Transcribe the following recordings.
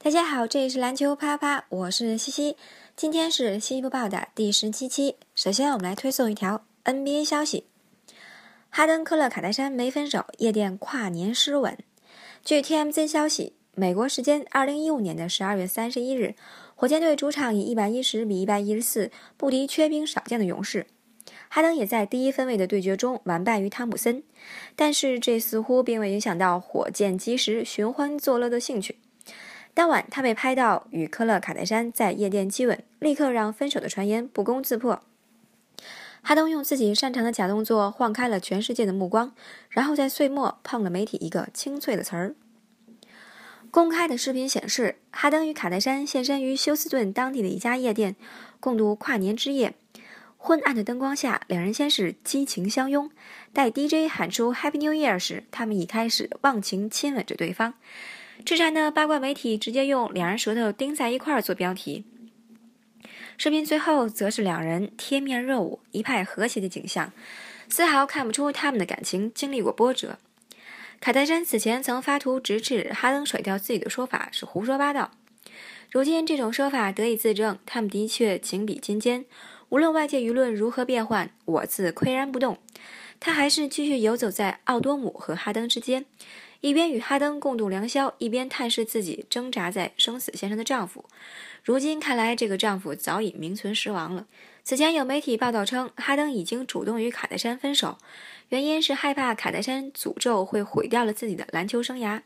大家好，这里是篮球啪啪，我是西西。今天是西西播报的第十七期。首先，我们来推送一条 NBA 消息：哈登、科勒、卡戴珊没分手，夜店跨年失吻。据 TMZ 消息，美国时间二零一五年的十二月三十一日，火箭队主场以一百一十比一百一十四不敌缺兵少将的勇士。哈登也在第一分位的对决中完败于汤普森，但是这似乎并未影响到火箭及时寻欢作乐的兴趣。当晚，他被拍到与科勒、卡戴珊在夜店激吻，立刻让分手的传言不攻自破。哈登用自己擅长的假动作晃开了全世界的目光，然后在岁末碰了媒体一个清脆的词儿。公开的视频显示，哈登与卡戴珊现身于休斯顿当地的一家夜店，共度跨年之夜。昏暗的灯光下，两人先是激情相拥，待 DJ 喊出 “Happy New Year” 时，他们已开始忘情亲吻着对方。之前的八卦媒体直接用两人舌头钉在一块儿做标题。视频最后则是两人贴面热舞，一派和谐的景象，丝毫看不出他们的感情经历过波折。卡戴珊此前曾发图直斥哈登甩掉自己的说法是胡说八道，如今这种说法得以自证，他们的确情比金坚。无论外界舆论如何变幻，我自岿然不动。他还是继续游走在奥多姆和哈登之间。一边与哈登共度良宵，一边探视自己挣扎在生死线上的丈夫。如今看来，这个丈夫早已名存实亡了。此前有媒体报道称，哈登已经主动与卡戴珊分手，原因是害怕卡戴珊诅咒会毁掉了自己的篮球生涯。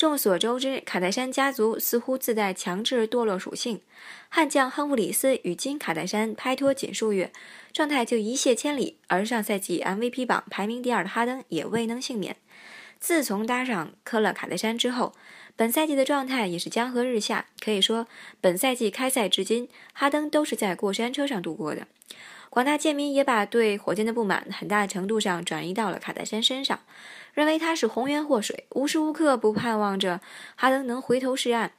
众所周知，卡戴珊家族似乎自带强制堕落属性。悍将亨弗里斯与金卡戴珊拍拖仅数月，状态就一泻千里，而上赛季 MVP 榜排名第二的哈登也未能幸免。自从搭上科勒卡戴珊之后，本赛季的状态也是江河日下。可以说，本赛季开赛至今，哈登都是在过山车上度过的。广大剑迷也把对火箭的不满很大程度上转移到了卡戴珊身上，认为他是红颜祸水，无时无刻不盼望着哈登能回头是岸。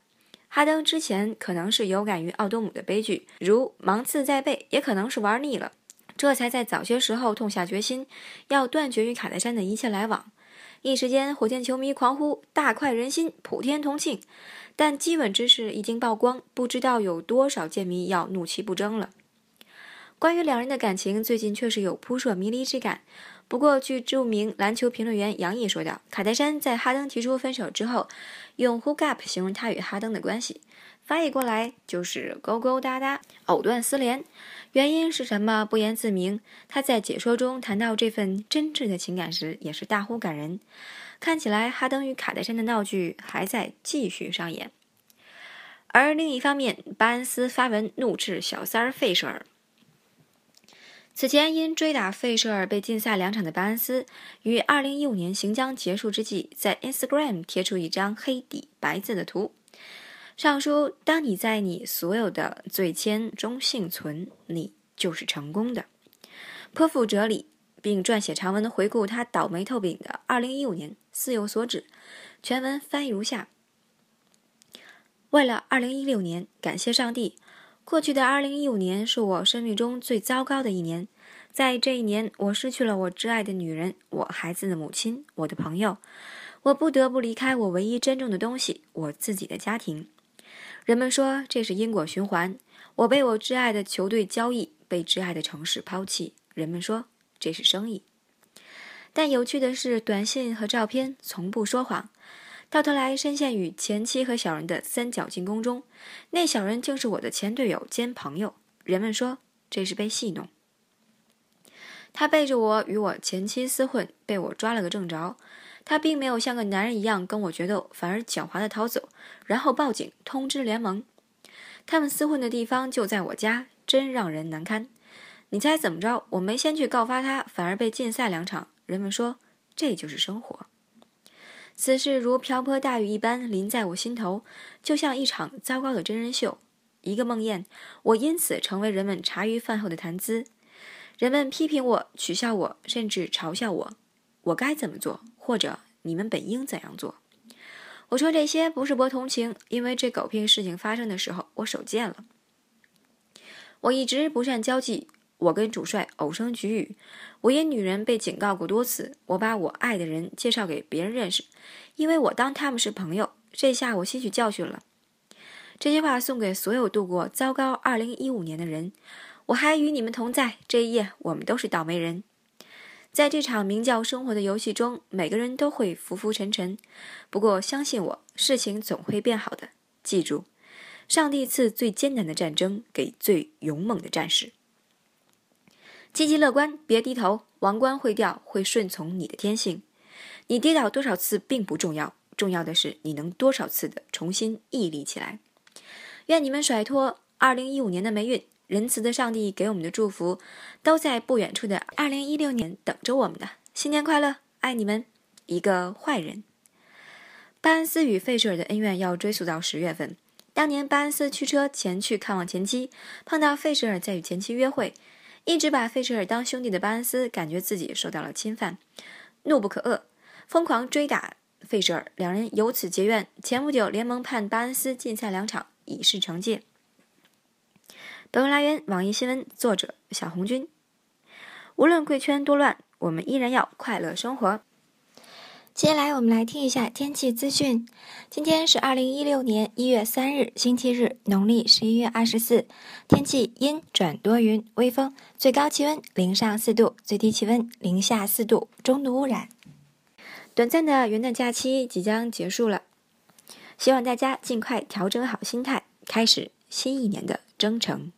哈登之前可能是有感于奥多姆的悲剧，如芒刺在背，也可能是玩腻了，这才在早些时候痛下决心，要断绝与卡戴珊的一切来往。一时间，火箭球迷狂呼大快人心，普天同庆。但基本知识已经曝光，不知道有多少箭迷要怒其不争了。关于两人的感情，最近确实有扑朔迷离之感。不过，据著名篮球评论员杨毅说道，卡戴珊在哈登提出分手之后，用 “hook up” 形容他与哈登的关系。翻译过来就是勾勾搭搭、藕断丝连，原因是什么不言自明。他在解说中谈到这份真挚的情感时，也是大呼感人。看起来哈登与卡戴珊的闹剧还在继续上演。而另一方面，巴恩斯发文怒斥小三儿费舍尔。此前因追打费舍尔被禁赛两场的巴恩斯，于2015年行将结束之际，在 Instagram 贴出一张黑底白字的图。上书：当你在你所有的罪愆中幸存，你就是成功的，颇富哲理，并撰写长文的回顾他倒霉透顶的2015年，似有所指。全文翻译如下：为了2016年，感谢上帝，过去的2015年是我生命中最糟糕的一年。在这一年，我失去了我挚爱的女人，我孩子的母亲，我的朋友，我不得不离开我唯一珍重的东西——我自己的家庭。人们说这是因果循环。我被我挚爱的球队交易，被挚爱的城市抛弃。人们说这是生意。但有趣的是，短信和照片从不说谎。到头来，深陷于前妻和小人的三角进攻中，那小人竟是我的前队友兼朋友。人们说这是被戏弄。他背着我与我前妻厮混，被我抓了个正着。他并没有像个男人一样跟我决斗，反而狡猾地逃走，然后报警通知联盟。他们厮混的地方就在我家，真让人难堪。你猜怎么着？我没先去告发他，反而被禁赛两场。人们说这就是生活。此事如瓢泼大雨一般淋在我心头，就像一场糟糕的真人秀，一个梦魇。我因此成为人们茶余饭后的谈资。人们批评我，取笑我，甚至嘲笑我。我该怎么做？或者你们本应怎样做？我说这些不是博同情，因为这狗屁事情发生的时候，我手贱了。我一直不善交际，我跟主帅偶生局语。我因女人被警告过多次，我把我爱的人介绍给别人认识，因为我当他们是朋友。这下我吸取教训了。这句话送给所有度过糟糕2015年的人。我还与你们同在这一夜，我们都是倒霉人。在这场名叫生活的游戏中，每个人都会浮浮沉沉。不过，相信我，事情总会变好的。记住，上帝赐最艰难的战争给最勇猛的战士。积极乐观，别低头。王冠会掉，会顺从你的天性。你跌倒多少次并不重要，重要的是你能多少次的重新屹立起来。愿你们甩脱2015年的霉运。仁慈的上帝给我们的祝福，都在不远处的二零一六年等着我们的。新年快乐，爱你们！一个坏人，巴恩斯与费舍尔的恩怨要追溯到十月份。当年巴恩斯驱车前去看望前妻，碰到费舍尔在与前妻约会，一直把费舍尔当兄弟的巴恩斯感觉自己受到了侵犯，怒不可遏，疯狂追打费舍尔，两人由此结怨。前不久联盟判巴恩斯禁赛两场，以示惩戒。本文来源：网易新闻，作者小红军。无论贵圈多乱，我们依然要快乐生活。接下来，我们来听一下天气资讯。今天是二零一六年一月三日，星期日，农历十一月二十四。天气阴转多云，微风，最高气温零上四度，最低气温零下四度，中度污染。短暂的元旦假期即将结束了，希望大家尽快调整好心态，开始新一年的征程。